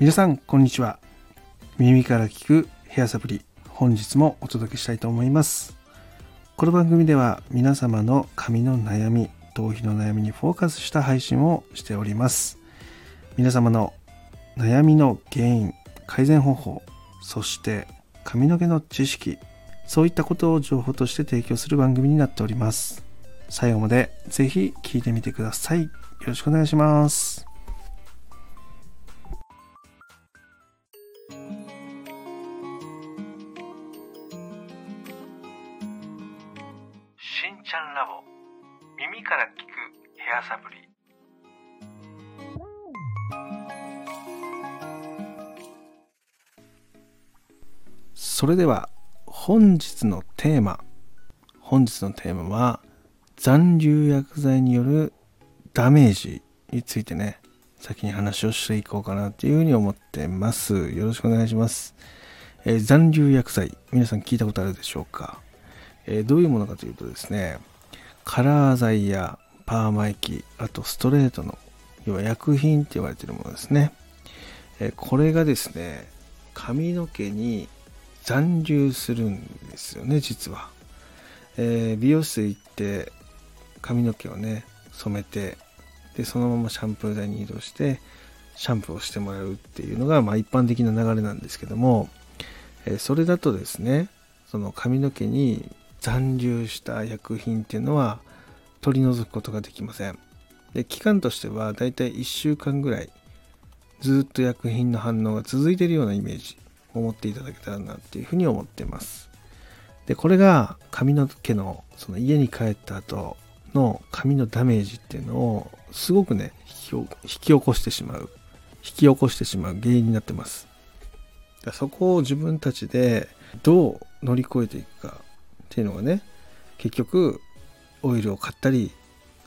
皆さんこんにちは。耳から聞くヘアサプリ本日もお届けしたいと思います。この番組では皆様の髪の悩み頭皮の悩みにフォーカスした配信をしております。皆様の悩みの原因改善方法そして髪の毛の知識そういったことを情報として提供する番組になっております。最後までぜひ聞いてみてください。よろしくお願いします。しんちゃんラボ。耳から聞くヘアサプリ。それでは本日のテーマ。本日のテーマは残留薬剤によるダメージについてね。先に話をしていこうかなっていうふうに思ってます。よろしくお願いします、えー、残留薬剤皆さん聞いたことあるでしょうか、えー、どういうものかというとですねカラー剤やパーマ液あとストレートの要は薬品って言われてるものですね、えー、これがですね髪の毛に残留するんですよね実は、えー、美容室行って髪の毛をね染めてでそのままシャンプー台に移動してシャンプーをしてもらうっていうのが、まあ、一般的な流れなんですけども、え、それだとですねその髪の毛に残留した薬品っていうのは取り除くことができませんで期間としてはだいたい1週間ぐらいずっと薬品の反応が続いているようなイメージ思っていただけたらなっていうふうに思ってます。で、これが髪の毛のその家に帰った後の髪のダメージっていうのをすごくね、引き起こしてしまう、引き起こしてしまう原因になってます。そこを自分たちでどう乗り越えていくかっていうのがね、結局オイルを買ったり、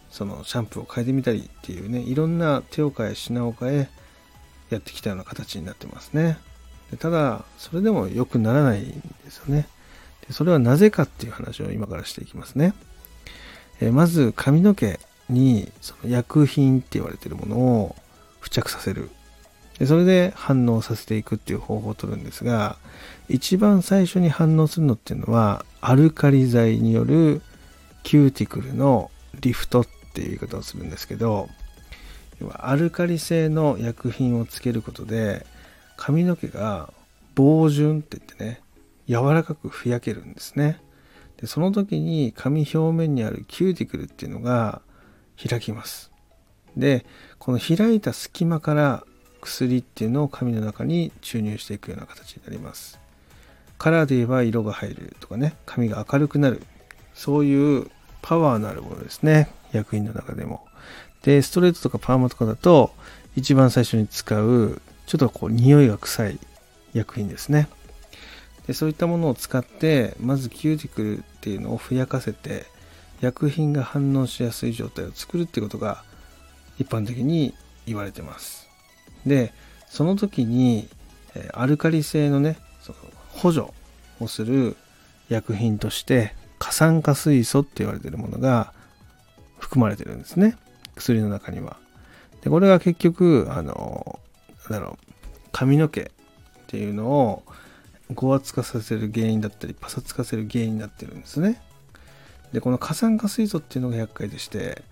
そのシャンプーを変えてみたりっていうね、いろんな手を変え品を変えやってきたような形になってますねで。ただ、それでも良くならないんですよね。でそれはなぜかっていう話を今からしていきますね。えまず、髪の毛にその薬品って言われてるものを付着させる。でそれで反応させていくっていう方法を取るんですが、一番最初に反応するのっていうのは、アルカリ剤によるキューティクルのリフトっていう言い方をするんですけど、アルカリ性の薬品をつけることで、髪の毛が膨潤って言ってね柔らかくふやけるんですね。でその時に髪表面にあるキューティクルっていうのが開きます。でこの開いた隙間から薬っていうのを髪の中に注入していくような形になります。カラーで言えば色が入るとかね髪が明るくなる。そういうパワーのあるものですね。薬品の中でも。でストレートとかパーマとかだと一番最初に使うちょっとこう匂いが臭い薬品ですね。でそういったものを使ってまずキューティクルっていうのをふやかせて薬品が反応しやすい状態を作るってことが一般的に言われてます。でその時にアルカリ性のねその補助をする薬品として過酸化水素って言われてるものが含まれてるんですね。薬の中には。でこれが結局あのだろう髪の毛っていうのをご圧化させる原因だったりパサつかせる原因になってるんですね。でこの過酸化水素っていうのが厄介でして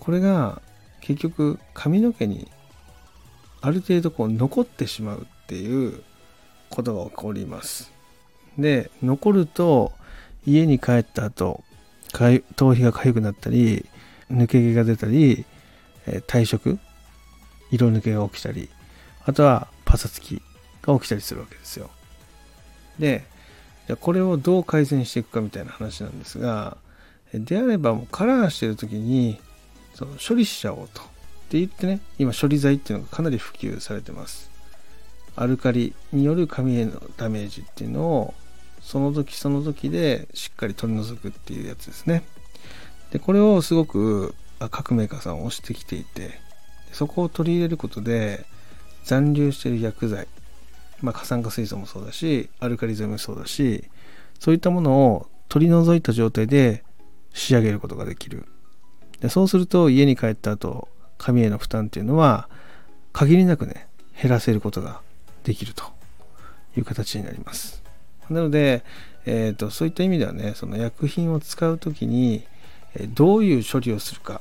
これが結局髪の毛にある程度こう残ってしまうっていうことが起こりますで残ると家に帰った後頭皮が痒くなったり抜け毛が出たりえ退色色抜けが起きたりあとはパサつきが起きたりするわけですよ。で、じゃこれをどう改善していくかみたいな話なんですが、であればもうカラーしてる時にその処理しちゃおうと。って言ってね、今処理剤っていうのがかなり普及されてます。アルカリによる髪へのダメージっていうのをその時その時でしっかり取り除くっていうやつですね。で、これをすごく各メーカーさんを押してきていて、そこを取り入れることで、残留してる薬剤、まあ、過酸化水素もそうだしアルカリ剤もそうだしそういったものを取り除いた状態で仕上げることができるでそうすると家に帰った後髪への負担っていうのは限りなくね減らせることができるという形になります。なので、えーと、そういった意味ではねその薬品を使う時にどういう処理をするか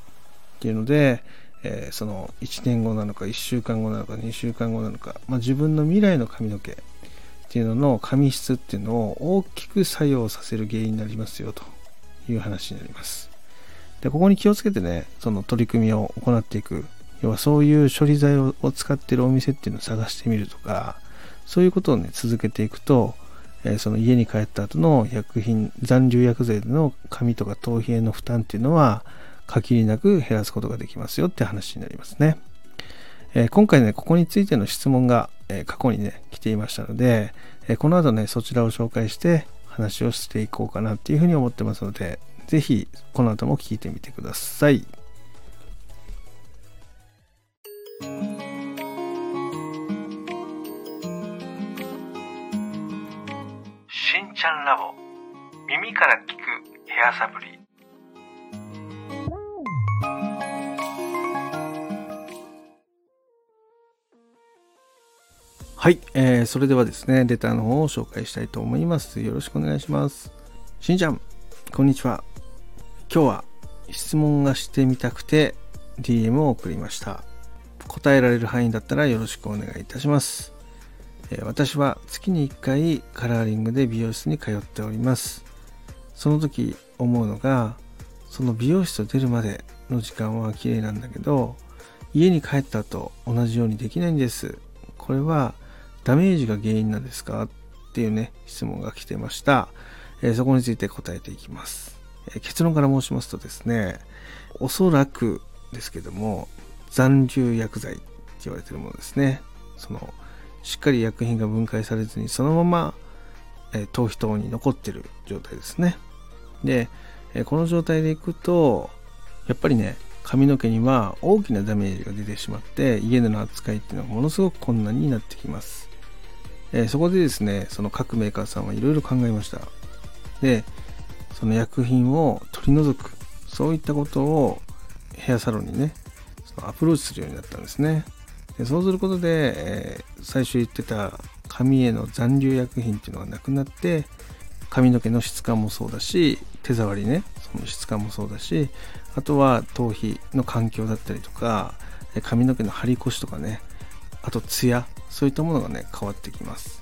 っていうので、えー、その1年後なのか1週間後なのか2週間後なのか、まあ、自分の未来の髪の毛っていうのの髪質っていうのを大きく作用させる原因になりますよという話になります。でここに気をつけてねその取り組みを行っていく要はそういう処理剤を使ってるお店っていうのを探してみるとかそういうことをね続けていくと、え、その家に帰った後の薬品残留薬剤での髪とか頭皮への負担っていうのは限りなく減らすことができますよって話になりますね。え、今回ね、ここについての質問が、え、過去にね、来ていましたので、えこの後ね、そちらを紹介して話をしていこうかなっていうふうに思ってますので、ぜひこの後も聞いてみてください。しんちゃんラボ耳から聞くヘアサプリはい、えー、それではですね、レターの方を紹介したいと思います。よろしくお願いします。しんちゃん、こんにちは。今日は質問がしてみたくて DM を送りました。答えられる範囲だったらよろしくお願いいたします。私は月に1回カラーリングで美容室に通っております。その時思うのが、その美容室を出るまでの時間は綺麗なんだけど、家に帰った後同じようにできないんです。これはダメージが原因なんですか？っていうね、質問が来てました。え、そこについて答えていきます、え、結論から申しますとですね、おそらくですけども、残留薬剤って言われてるものですね。その、しっかり薬品が分解されずに、そのまま、え、頭皮等に残ってる状態ですね。で、えこの状態でいくと、やっぱりね、髪の毛には大きなダメージが出てしまって家での扱いっていうのはものすごく困難になってきます。え、そこでですね、その各メーカーさんはいろいろ考えました。で、その薬品を取り除く、そういったことをヘアサロンにね、そのアプローチするようになったんですね。でそうすることで、えー、最初言ってた髪への残留薬品っていうのがなくなって、髪の毛の質感もそうだし、手触りね、その質感もそうだし、あとは頭皮の環境だったりとか、髪の毛の張り腰とかね、あとツヤそういったものがね変わってきます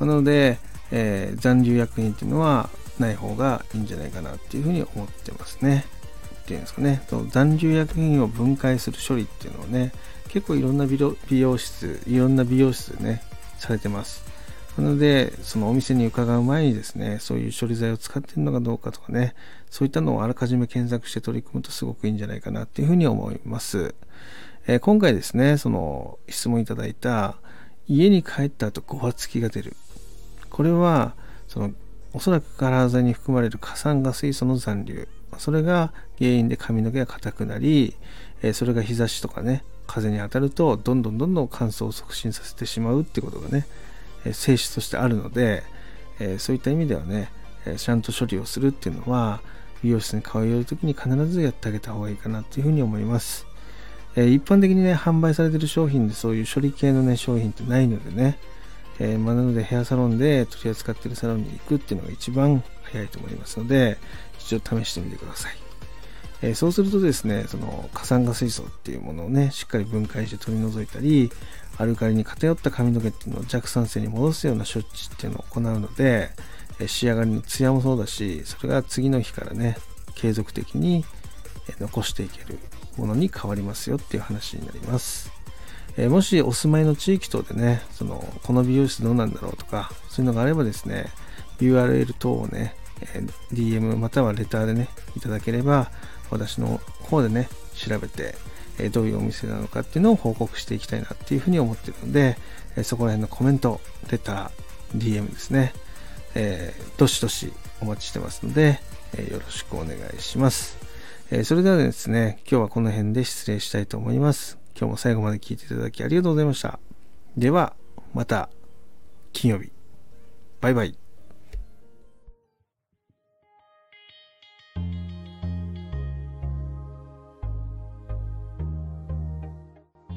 なので、えー、残留薬品っていうのはない方がいいんじゃないかなっていうふうに思ってますねっていうんですかねその残留薬品を分解する処理っていうのをね結構いろんな美容室いろんな美容室でねされてますなので、そのお店に伺う前にですね、そういう処理剤を使っているのかどうかとかね、そういったのをあらかじめ検索して取り組むとすごくいいんじゃないかなっていうふうに思います。えー、今回ですね、その質問いただいた、家に帰った後ごわつきが出る。これは、その、おそらくカラー剤に含まれる過酸化水素の残留。それが原因で髪の毛が硬くなり、え、それが日差しとかね、風に当たると、どんどんどんどん乾燥を促進させてしまうってことがね、えー、性質としてあるので、えそういった意味ではね、えちゃんと処理をするっていうのは、美容室に通うときに必ずやってあげた方がいいかなっていうふうに思います。え、一般的にね、販売されてる商品でそういう処理系のね、商品ってないのでね、えー、まあ、なのでヘアサロンで取り扱ってるサロンに行くっていうのが一番早いと思いますので、一度試してみてください。えー、そうするとですね、その過酸化水素っていうものをね、しっかり分解して取り除いたり、アルカリに偏った髪の毛っていうのを弱酸性に戻すような処置っていうのを行うので、え仕上がりのツヤもそうだし、それが次の日からね、継続的に残していけるものに変わりますよっていう話になります。えー、もしお住まいの地域等でね、その、この美容室どうなんだろうとか、そういうのがあればですね、URL 等をね、えー、DM またはレターでね、いただければ、私の方でね、調べて、えー、どういうお店なのかっていうのを報告していきたいなっていうふうに思ってるので、えそこら辺のコメント、レター、DM ですね、えどしどしお待ちしてますので、えよろしくお願いします。え、それではですね、今日はこの辺で失礼したいと思います。今日も最後まで聞いていただきありがとうございました。では、また金曜日。バイバイ。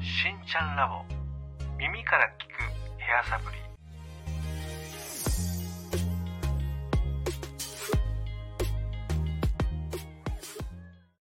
しんちゃんラボ耳から聞くヘアサプリ